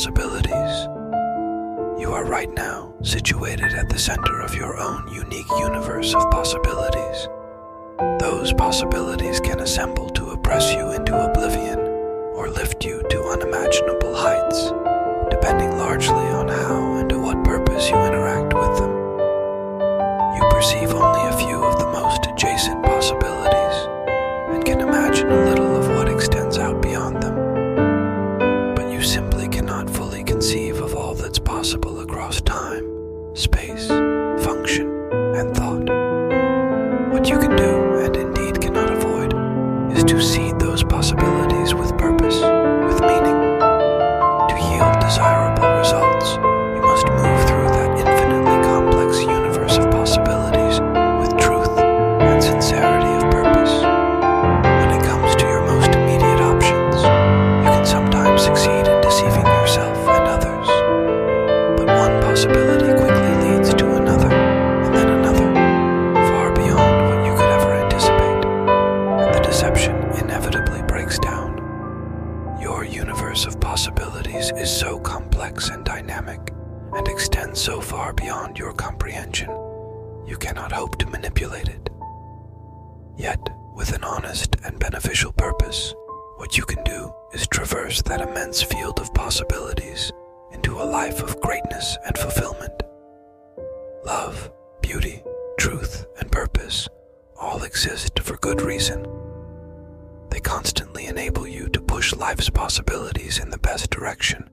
possibilities. You are right now situated at the center of your own unique universe of possibilities. Those possibilities can assemble to oppress you into oblivion or lift you to unimaginable heights, depending largely on how and to what purpose you interact with them. You perceive only a few of the most adjacent possibilities that's possible across time, space, function, and thought. What you can do, and indeed cannot avoid, is to seed those possibilities with purpose, with meaning. To yield desirable results, you must move through that infinitely complex universe of possibilities with truth and sincerity of purpose. When it comes to your most immediate options, you can sometimes succeed in deceiving yourself and others. Possibility quickly leads to another, and then another, far beyond what you could ever anticipate, and the deception inevitably breaks down. Your universe of possibilities is so complex and dynamic, and extends so far beyond your comprehension, you cannot hope to manipulate it. Yet, with an honest and beneficial purpose, what you can do is traverse that immense field of possibilities life of greatness and fulfillment. Love, beauty, truth, and purpose all exist for good reason. They constantly enable you to push life's possibilities in the best direction